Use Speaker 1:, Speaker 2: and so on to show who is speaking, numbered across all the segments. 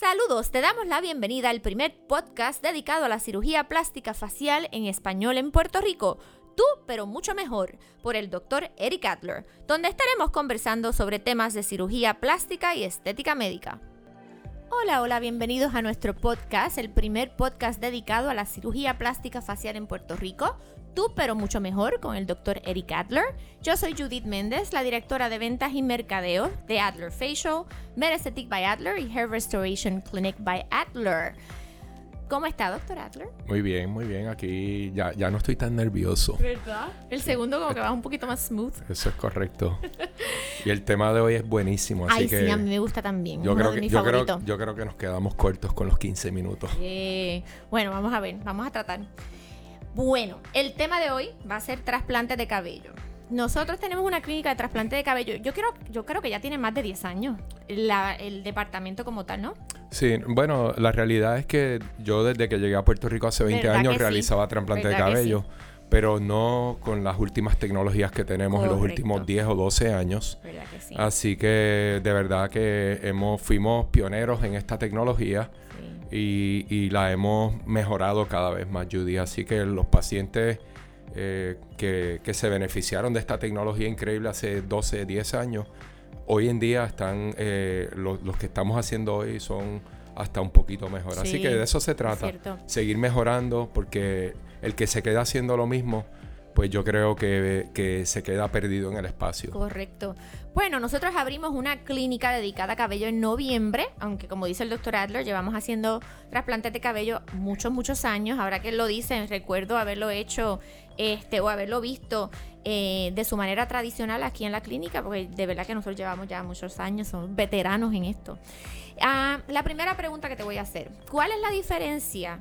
Speaker 1: Saludos, te damos la bienvenida al primer podcast dedicado a la cirugía plástica facial en español en Puerto Rico. Tú, pero mucho mejor, por el doctor Eric Adler, donde estaremos conversando sobre temas de cirugía plástica y estética médica. Hola, hola, bienvenidos a nuestro podcast, el primer podcast dedicado a la cirugía plástica facial en Puerto Rico. Tú, pero mucho mejor, con el doctor Eric Adler. Yo soy Judith Méndez, la directora de ventas y mercadeo de Adler Facial, Metaesthetic by Adler y Hair Restoration Clinic by Adler. ¿Cómo está, doctor Adler?
Speaker 2: Muy bien, muy bien. Aquí ya, ya no estoy tan nervioso.
Speaker 1: ¿Verdad? El segundo como que va un poquito más smooth.
Speaker 2: Eso es correcto. y el tema de hoy es buenísimo, así
Speaker 1: Ay,
Speaker 2: que...
Speaker 1: sí, a mí me gusta también.
Speaker 2: Yo
Speaker 1: uno
Speaker 2: creo,
Speaker 1: de
Speaker 2: que,
Speaker 1: mis
Speaker 2: yo, creo, yo creo que nos quedamos cortos con los 15 minutos.
Speaker 1: Eh, bueno, vamos a ver, vamos a tratar. Bueno, el tema de hoy va a ser trasplante de cabello. Nosotros tenemos una clínica de trasplante de cabello. Yo creo, yo creo que ya tiene más de 10 años la- el departamento como tal, ¿no?
Speaker 2: Sí, bueno, la realidad es que yo desde que llegué a Puerto Rico hace 20
Speaker 1: ¿Verdad
Speaker 2: años
Speaker 1: sí?
Speaker 2: realizaba trasplante de
Speaker 1: ¿Verdad que
Speaker 2: cabello, pero no con las últimas tecnologías que tenemos en los últimos 10 o 12 años.
Speaker 1: ¿Verdad que sí?
Speaker 2: Así que de verdad que hemos, fuimos pioneros en esta tecnología.
Speaker 1: Sí.
Speaker 2: y, y la hemos mejorado cada vez más, Judy. Así que los pacientes eh, que, que se beneficiaron de esta tecnología increíble hace 12, 10 años, hoy en día están, eh, lo- los que estamos haciendo hoy son hasta un poquito mejor. Así
Speaker 1: Sí,
Speaker 2: que de eso se trata, seguir mejorando, porque el que se queda haciendo lo mismo, pues yo creo que, se queda perdido en el espacio.
Speaker 1: Correcto. Bueno, nosotros abrimos una clínica dedicada a cabello en noviembre, aunque como dice el doctor Adler, llevamos haciendo trasplantes de cabello muchos, muchos años. Ahora que lo dice, recuerdo haberlo hecho este, o haberlo visto eh, de su manera tradicional aquí en la clínica, porque de verdad que nosotros llevamos ya muchos años, somos veteranos en esto. Ah, la primera pregunta que te voy a hacer, ¿cuál es la diferencia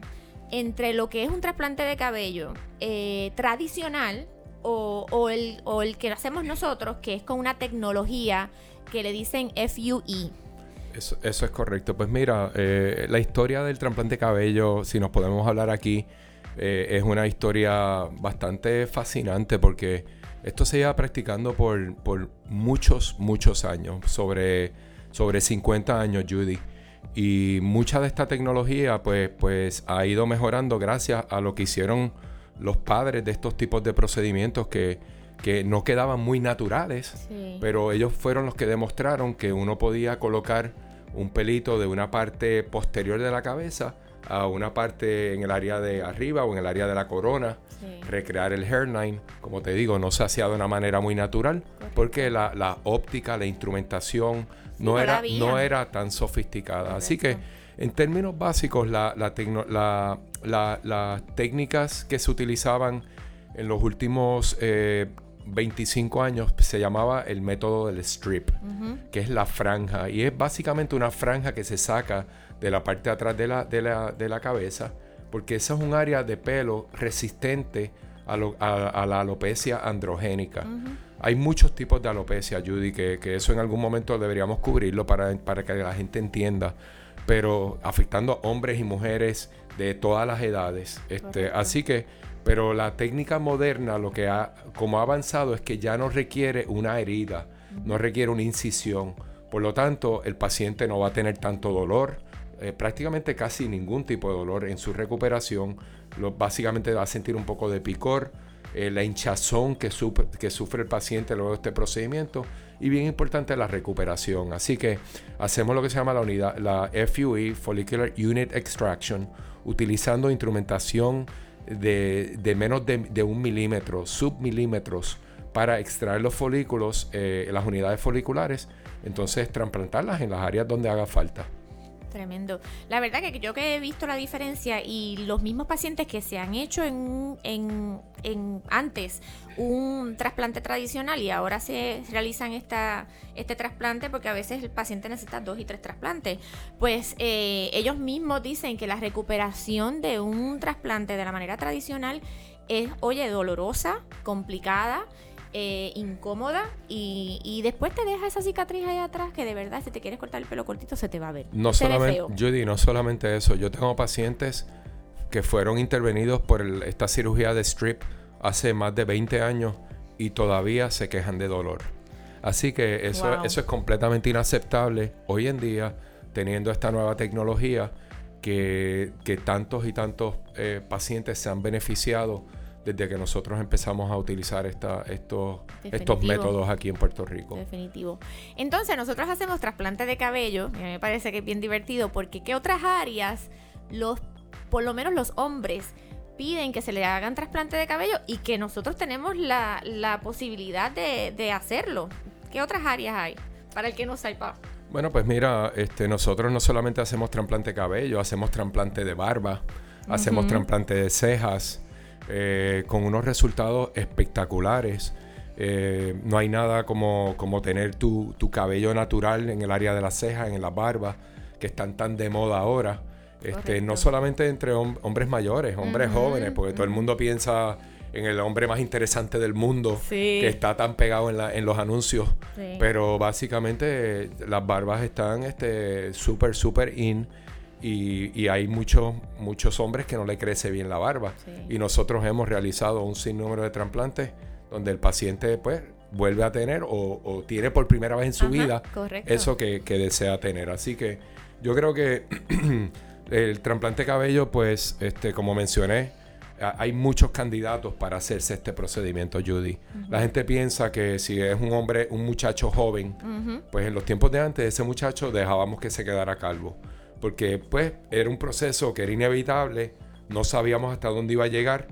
Speaker 1: entre lo que es un trasplante de cabello eh, tradicional o, el, o el que hacemos nosotros, que es con una tecnología que le dicen? FUE?
Speaker 2: Eso, eso es correcto. Pues mira, eh, la historia del trasplante de cabello, si nos podemos hablar aquí, eh, es una historia bastante fascinante porque esto se lleva practicando por, por muchos, muchos años, sobre, sobre 50 años, Judy. Y mucha de esta tecnología pues, pues ha ido mejorando gracias a lo que hicieron los padres de estos tipos de procedimientos que, que no quedaban muy naturales.
Speaker 1: Sí.
Speaker 2: Pero ellos fueron los que demostraron que uno podía colocar un pelito de una parte posterior de la cabeza a una parte en el área de arriba o en el área de la corona,
Speaker 1: Sí.
Speaker 2: recrear el hairline. Como te digo, no se hacía de una manera muy natural porque la, la óptica, la instrumentación no, era, no era tan sofisticada. Así que en términos básicos, la- la las técnicas que se utilizaban en los últimos eh, 25 años se llamaba el método del strip, que es la franja. Y es básicamente una franja que se saca de la parte de atrás de la, de la, de la cabeza, porque esa es un área de pelo resistente a, lo- a- a la alopecia androgénica. Hay muchos tipos de alopecia, Judy, que, que eso en algún momento deberíamos cubrirlo para, para que la gente entienda. Pero afectando a hombres y mujeres de todas las edades. Este, así que, pero la técnica moderna, lo que ha, como ha avanzado, es que ya no requiere una herida, no requiere una incisión. Por lo tanto, el paciente no va a tener tanto dolor, eh, prácticamente casi ningún tipo de dolor en su recuperación. Lo, básicamente va a sentir un poco de picor, eh, la hinchazón que, sufre el paciente luego de este procedimiento y bien importante la recuperación. Así que hacemos lo que se llama la unidad, la FUE, Follicular Unit Extraction, utilizando instrumentación de, menos de, de un milímetro, submilímetros, para extraer los folículos, eh, las unidades foliculares, entonces trasplantarlas en las áreas donde haga falta.
Speaker 1: Tremendo. La verdad que yo que he visto la diferencia y los mismos pacientes que se han hecho en, en, en antes un trasplante tradicional y ahora se realizan esta, este trasplante porque a veces el paciente necesita dos y tres trasplantes, pues eh, ellos mismos dicen que la recuperación de un trasplante de la manera tradicional es, oye, dolorosa, complicada eh, incómoda y, y después te deja esa cicatriz ahí atrás que de verdad si te quieres cortar el pelo cortito se te va a ver.
Speaker 2: No
Speaker 1: Se
Speaker 2: solamente. Judy, no solamente eso, yo tengo pacientes que fueron intervenidos por el- esta cirugía de strip hace más de 20 años y todavía se quejan de dolor. Así que eso,
Speaker 1: Wow.
Speaker 2: eso es completamente inaceptable hoy en día. teniendo esta nueva tecnología que, que tantos y tantos eh, pacientes se han beneficiado desde que nosotros empezamos a utilizar esta, estos, estos métodos aquí en Puerto Rico.
Speaker 1: Definitivo. Entonces, nosotros hacemos trasplante de cabello, y a mí me parece que es bien divertido, porque ¿qué otras áreas, los, por lo menos los hombres, piden que se le hagan trasplante de cabello y que nosotros tenemos la, la posibilidad de, de, hacerlo? ¿Qué otras áreas hay? Para el que no sepa.
Speaker 2: Bueno, pues mira, este, nosotros no solamente hacemos trasplante de cabello, hacemos trasplante de barba, hacemos trasplante de cejas, eh, con unos resultados espectaculares. Eh, no hay nada como, como tener tu, tu, cabello natural en el área de las cejas, en las barbas, que están tan de moda ahora. Este, no solamente entre hombres mayores, hombres jóvenes, porque todo el mundo piensa en el hombre más interesante del mundo, que está tan pegado en, la, en los anuncios. Pero básicamente las barbas están súper, este, súper in. Y, hay muchos muchos hombres que no le crece bien la barba. Y nosotros hemos realizado un sinnúmero de trasplantes donde el paciente pues vuelve a tener o, tiene por primera vez en su vida eso que, desea tener. Así que yo creo que el trasplante de cabello, pues, este, como mencioné, hay muchos candidatos para hacerse este procedimiento, Judy. La gente piensa que si es un hombre, un muchacho joven, pues en los tiempos de antes, ese muchacho dejábamos que se quedara calvo porque pues era un proceso que era inevitable, no sabíamos hasta dónde iba a llegar,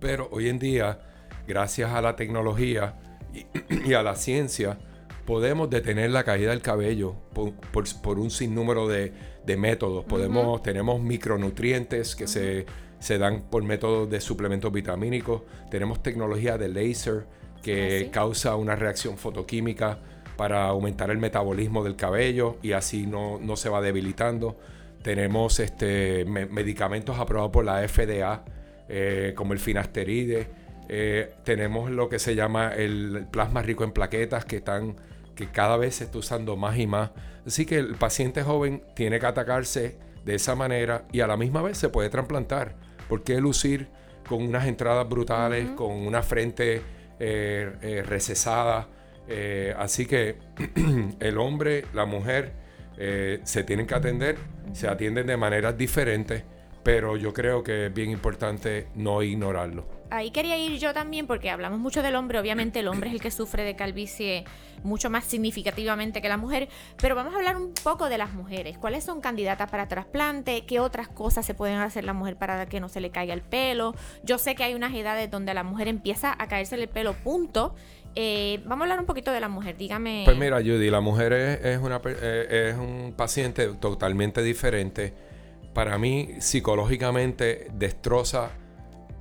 Speaker 2: pero hoy en día, gracias a la tecnología y, a la ciencia, podemos detener la caída del cabello por, un sinnúmero de, métodos. Podemos, Tenemos micronutrientes que se, se, dan por métodos de suplementos vitamínicos, tenemos tecnología de láser que ah, causa una reacción fotoquímica para aumentar el metabolismo del cabello y así no, se va debilitando. Tenemos este, medicamentos aprobados por la FDA, eh, como el finasteride. Eh, tenemos lo que se llama el plasma rico en plaquetas, que, están, que cada vez se está usando más y más. Así que el paciente joven tiene que atacarse de esa manera y a la misma vez se puede trasplantar. ¿Por qué lucir con unas entradas brutales, con una frente eh, recesada? Eh, así que el hombre, la mujer, eh, se tienen que atender, se atienden de maneras diferentes, pero yo creo que es bien importante no ignorarlo
Speaker 1: ahí quería ir yo también porque hablamos mucho del hombre, obviamente el hombre es el que sufre de calvicie mucho más significativamente que la mujer, pero vamos a hablar un poco de las mujeres. ¿Cuáles son candidatas para trasplante? ¿Qué otras cosas se pueden hacer la mujer para que no se le caiga el pelo? Yo sé que hay unas edades donde la mujer empieza a caerse el pelo, punto. Eh, vamos a hablar un poquito de la mujer, dígame.
Speaker 2: Pues mira, Judy, la mujer es, una, eh, es un paciente totalmente diferente. Para mí, psicológicamente, destroza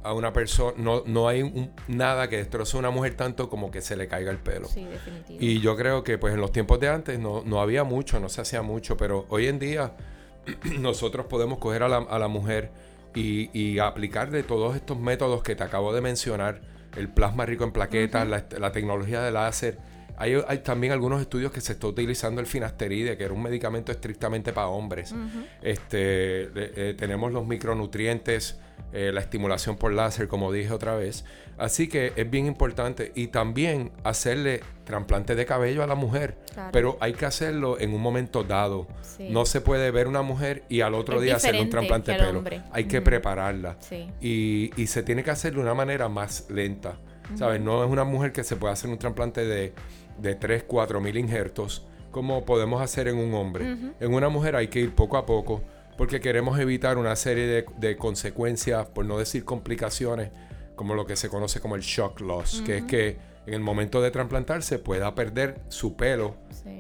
Speaker 2: a una persona, no, no hay nada que destroce a una mujer tanto como que se le caiga el pelo.
Speaker 1: Sí, definitivo.
Speaker 2: Y yo creo que pues en los tiempos de antes no, no había mucho, no se hacía mucho, pero hoy en día nosotros podemos coger a la, a la mujer y, y, aplicar de todos estos métodos que te acabo de mencionar, el plasma rico en plaquetas, la, tecnología de láser. Hay, hay, también algunos estudios que se está utilizando el finasteride, que era un medicamento estrictamente para hombres. este, eh, tenemos los micronutrientes eh, la estimulación por láser, como dije otra vez. Así que es bien importante. Y también hacerle trasplante de cabello a la mujer. Pero hay que hacerlo en un momento dado. No se puede ver una mujer y al otro día hacerle un trasplante de pelo. Hay que prepararla. Y, se tiene que hacer de una manera más lenta. ¿Sabes? No es una mujer que se puede hacer un trasplante de, de 3, 4 mil injertos como podemos hacer en un hombre. En una mujer hay que ir poco a poco porque queremos evitar una serie de, consecuencias, por no decir complicaciones, como lo que se conoce como el shock loss, que es que en el momento de trasplantarse pueda perder su pelo,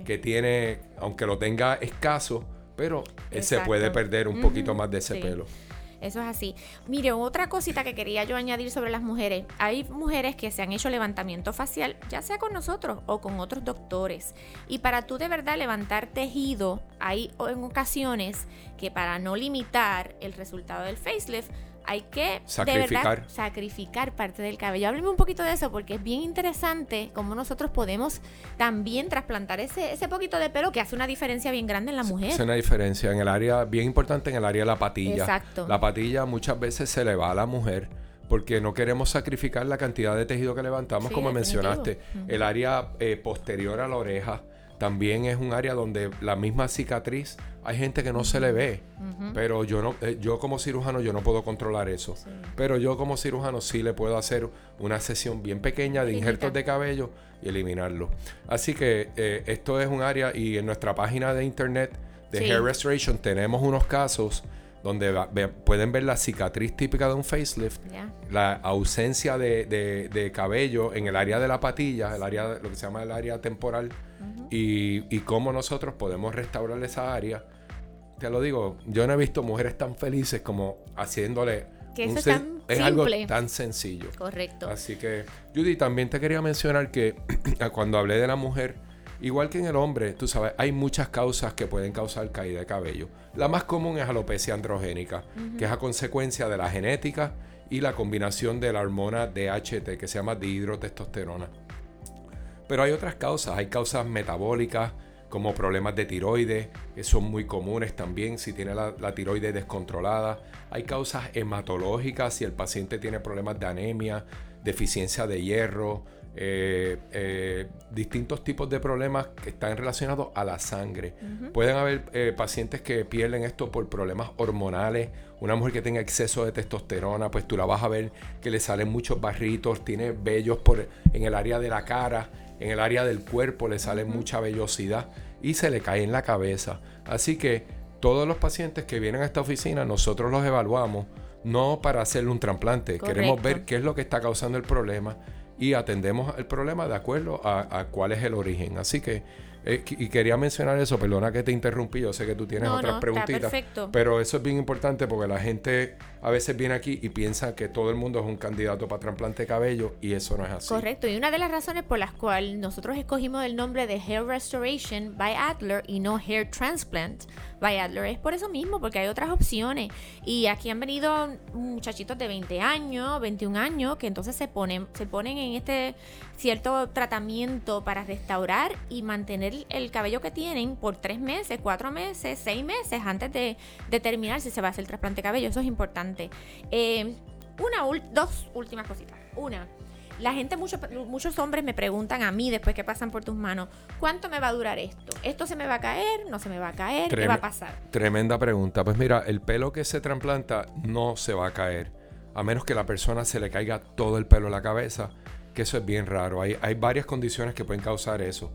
Speaker 2: que tiene, aunque lo tenga escaso, pero se puede perder un poquito más de ese pelo.
Speaker 1: Eso es así. Mire, otra cosita que quería yo añadir sobre las mujeres. Hay mujeres que se han hecho levantamiento facial, ya sea con nosotros o con otros doctores. Y para tú de verdad levantar tejido, hay en ocasiones que para no limitar el resultado del facelift, hay que sacrificar. sacrificar parte del cabello. Hábleme un poquito de eso porque es bien interesante cómo nosotros podemos también trasplantar ese, ese poquito de pelo que hace una diferencia bien grande en la mujer.
Speaker 2: Hace una diferencia en el área, bien importante en el área de la patilla. Exacto. La patilla muchas veces se le va a la mujer porque no queremos sacrificar la cantidad de tejido que levantamos, como mencionaste. El área eh, posterior a la oreja también es un área donde la misma cicatriz hay gente que no se le ve, pero yo no, eh, yo como cirujano yo no puedo controlar eso. Pero yo como cirujano sí le puedo hacer una sesión bien pequeña de injertos de cabello y eliminarlo. Así que eh, esto es un área y en nuestra página de internet de Hair Restoration tenemos unos casos donde pueden ver la cicatriz típica de un facelift, la ausencia de, cabello en el área de la patilla, el área, lo que se llama el área temporal, y, y cómo nosotros podemos restaurar esa área te lo digo, yo no he visto mujeres tan felices como haciéndole.
Speaker 1: Que eso es, tan
Speaker 2: es algo tan sencillo.
Speaker 1: Correcto.
Speaker 2: Así que, Judy, también te quería mencionar que cuando hablé de la mujer, igual que en el hombre, tú sabes, hay muchas causas que pueden causar caída de cabello. La más común es alopecia androgénica, que es a consecuencia de la genética y la combinación de la hormona DHT, que se llama dihidrotestosterona. Pero hay otras causas, hay causas metabólicas, como problemas de tiroides, que son muy comunes también si tiene la, tiroides descontrolada. Hay causas hematológicas si el paciente tiene problemas de anemia, deficiencia de hierro, eh, eh, distintos tipos de problemas que están relacionados a la sangre. Pueden haber eh, pacientes que pierden esto por problemas hormonales. Una mujer que tenga exceso de testosterona, pues tú la vas a ver que le salen muchos barritos, tiene vellos por, en el área de la cara en el área del cuerpo le sale mucha vellosidad y se le cae en la cabeza. Así que todos los pacientes que vienen a esta oficina, nosotros los evaluamos no para hacerle un trasplante, queremos ver qué es lo que está causando el problema y atendemos el problema de acuerdo a, a cuál es el origen. Así que eh, y quería mencionar eso, perdona que te interrumpí, yo sé que tú tienes otras preguntitas. Pero eso es bien importante porque la gente a veces viene aquí y piensa que todo el mundo es un candidato para trasplante de cabello y eso no es así.
Speaker 1: Correcto, y una de las razones por las cuales nosotros escogimos el nombre de Hair Restoration by Adler y no Hair Transplant by Adler es por eso mismo, porque hay otras opciones. Y aquí han venido muchachitos de 20 años, 21 años, que entonces se ponen, se ponen en este cierto tratamiento para restaurar y mantener el cabello que tienen por tres meses, cuatro meses, seis meses antes de determinar si se va a hacer el trasplante de cabello. Eso es importante. Eh, una, dos últimas cositas. Una, la gente, muchos, muchos hombres me preguntan a mí después que pasan por tus manos, ¿cuánto me va a durar esto? ¿Esto se me va a caer? ¿No se me va a caer? ¿Qué va a pasar?
Speaker 2: Tremenda pregunta. Pues mira, el pelo que se trasplanta no se va a caer, a menos que la persona se le caiga todo el pelo en la cabeza, que eso es bien raro. Hay, hay varias condiciones que pueden causar eso.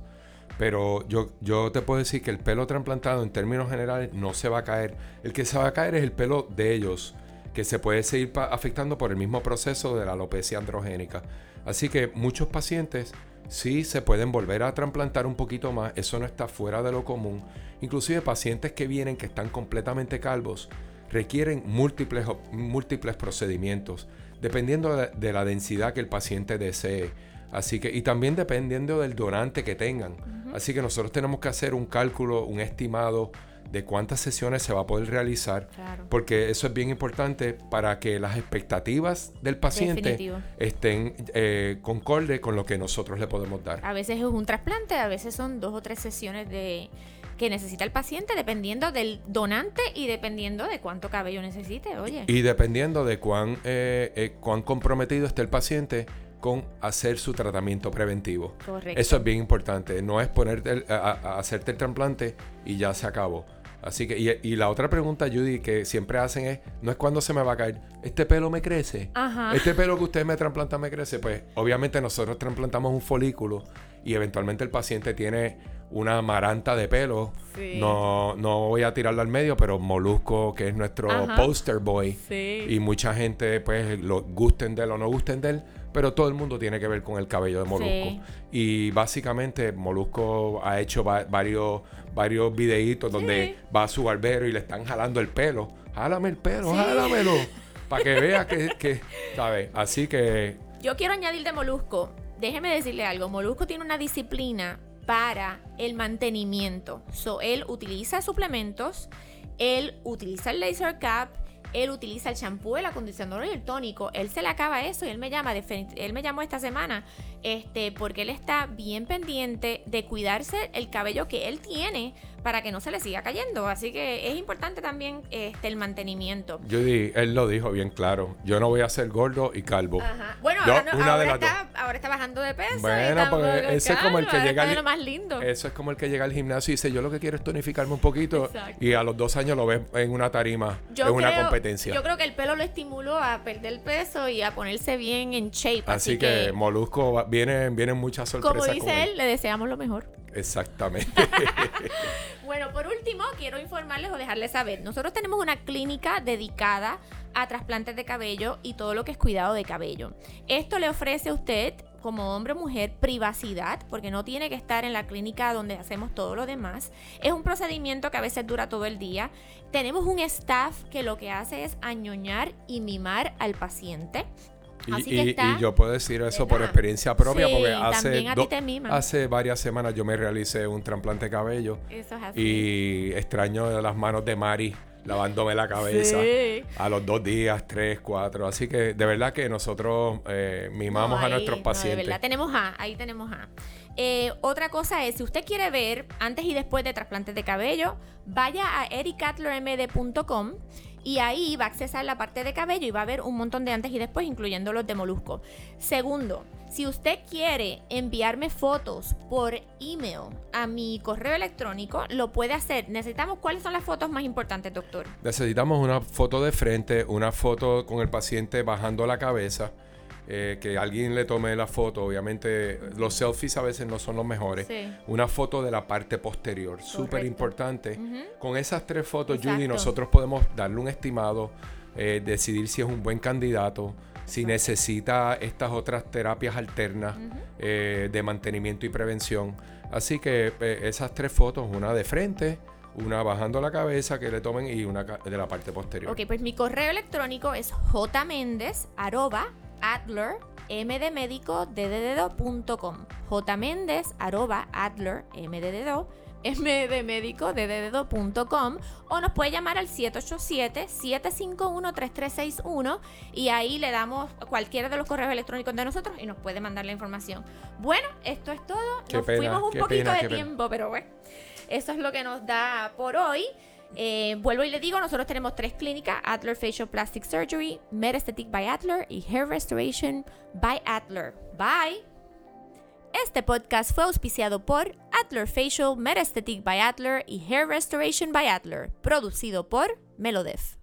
Speaker 2: Pero yo, yo te puedo decir que el pelo trasplantado en términos generales no se va a caer. El que se va a caer es el pelo de ellos, que se puede seguir afectando por el mismo proceso de la alopecia androgénica. Así que muchos pacientes sí se pueden volver a trasplantar un poquito más, eso no está fuera de lo común. Inclusive pacientes que vienen que están completamente calvos requieren múltiples, múltiples procedimientos, dependiendo de, la densidad que el paciente desee. Así que, y también dependiendo del donante que tengan. Así que nosotros tenemos que hacer un cálculo, un estimado de cuántas sesiones se va a poder realizar, porque eso es bien importante para que las expectativas del paciente estén eh, concorde con lo que nosotros le podemos dar.
Speaker 1: A veces es un trasplante, a veces son dos o tres sesiones de que necesita el paciente dependiendo del donante y dependiendo de cuánto cabello necesite, oye.
Speaker 2: Y dependiendo de cuán, eh, eh, cuán comprometido esté el paciente con hacer su tratamiento preventivo. Correcto. Eso es bien importante. No es ponerte a hacerte el trasplante y ya se acabó. Así que, y, la otra pregunta, Judy, que siempre hacen es, no es cuando se me va a caer, ¿este pelo me crece? Ajá. ¿Este pelo que ustedes me trasplantan me crece? Pues obviamente nosotros trasplantamos un folículo y eventualmente el paciente tiene una maranta de pelo. Sí. No, no voy a tirarlo al medio, pero Molusco, que es nuestro poster boy. Sí. Y mucha gente, pues, lo gusten de él o no gusten de él pero todo el mundo tiene que ver con el cabello de Molusco. Y básicamente Molusco ha hecho varios, varios videitos donde va a su barbero y le están jalando el pelo. Jálame el pelo, jálamelo. Para que vea que, que, ¿sabes? Así que...
Speaker 1: Yo quiero añadir de Molusco. Déjeme decirle algo. Molusco tiene una disciplina para el mantenimiento. So, él utiliza suplementos, él utiliza el laser cap, él utiliza el champú, el acondicionador y el tónico. Él se le acaba eso y él me llama, él me llamó esta semana, este, porque él está bien pendiente de cuidarse el cabello que él tiene para que no se le siga cayendo. Así que es importante también este, el mantenimiento.
Speaker 2: Judy, él lo dijo bien claro. Yo no voy a ser gordo y calvo.
Speaker 1: Ajá. Bueno,
Speaker 2: Yo,
Speaker 1: ahora, no-
Speaker 2: una
Speaker 1: está, ahora está bajando de peso.
Speaker 2: Bueno, porque ese es como el que llega al-
Speaker 1: de lo más lindo.
Speaker 2: Eso es como el que llega al gimnasio y dice, yo lo que quiero es tonificarme un poquito
Speaker 1: Exacto.
Speaker 2: y a los dos años lo ves en una tarima,
Speaker 1: Yo
Speaker 2: en una
Speaker 1: creo-
Speaker 2: competencia.
Speaker 1: Yo creo que el pelo lo estimuló a perder peso y a ponerse bien en shape.
Speaker 2: Así, que, Molusco, va- vienen, vienen muchas sorpresas.
Speaker 1: como dice él, le deseamos lo mejor.
Speaker 2: Exactamente.
Speaker 1: Bueno, por último, quiero informarles o dejarles saber, nosotros tenemos una clínica dedicada a trasplantes de cabello y todo lo que es cuidado de cabello. Esto le ofrece a usted, como hombre o mujer, privacidad, porque no tiene que estar en la clínica donde hacemos todo lo demás. Es un procedimiento que a veces dura todo el día. Tenemos un staff que lo que hace es añoñar y mimar al paciente.
Speaker 2: Y,
Speaker 1: Así que
Speaker 2: y-
Speaker 1: está-
Speaker 2: y yo puedo decir eso por experiencia propia,
Speaker 1: Sí,
Speaker 2: porque hace, do- hace varias semanas yo me realicé un trasplante de cabello
Speaker 1: Eso es así.
Speaker 2: y extraño las manos de Mari lavándome la cabeza.
Speaker 1: Sí.
Speaker 2: A los dos días, tres, cuatro. Así que de verdad que nosotros eh, mimamos
Speaker 1: No,
Speaker 2: a nuestros
Speaker 1: no,
Speaker 2: pacientes.
Speaker 1: de verdad, tenemos A, ahí tenemos A. Eh, otra cosa es, si usted quiere ver antes y después de trasplantes de cabello, vaya a ericatlermd.com y ahí va a accesar la parte de cabello y va a ver un montón de antes y después, incluyendo los de molusco. Segundo, si usted quiere enviarme fotos por email a mi correo electrónico, lo puede hacer. Necesitamos cuáles son las fotos más importantes, doctor.
Speaker 2: Necesitamos una foto de frente, una foto con el paciente bajando la cabeza, eh, que alguien le tome la foto. Obviamente los selfies a veces no son los mejores.
Speaker 1: Sí.
Speaker 2: Una foto de la parte posterior, súper importante. Con esas tres fotos,
Speaker 1: Exacto.
Speaker 2: Judy, nosotros podemos darle un estimado, eh, decidir si es un buen candidato, si necesita estas otras terapias alternas eh, de mantenimiento y prevención. Así que eh, esas tres fotos, una de frente, una bajando la cabeza que le tomen y una de la parte posterior.
Speaker 1: Ok, pues mi correo electrónico es arroba adler m de médico d de dedo punto com. jméndez arroba adler m de dedo m de médico d de dedo punto com o nos puede llamar al 787-751-3361 y ahí le damos cualquiera de los correos electrónicos de nosotros y nos puede mandar la información. Bueno, esto es todo.
Speaker 2: Qué
Speaker 1: Nos
Speaker 2: pena,
Speaker 1: fuimos un poquito
Speaker 2: pena,
Speaker 1: de
Speaker 2: pena.
Speaker 1: tiempo, pero bueno. Eso es lo que nos da por hoy. Eh, vuelvo y le digo, nosotros tenemos tres clínicas, Adler Facial Plastic Surgery, Metastatic by Adler y Hair Restoration by Adler. Bye. Este podcast fue auspiciado por Adler Facial, Metastatic by Adler y Hair Restoration by Adler, producido por Melodef.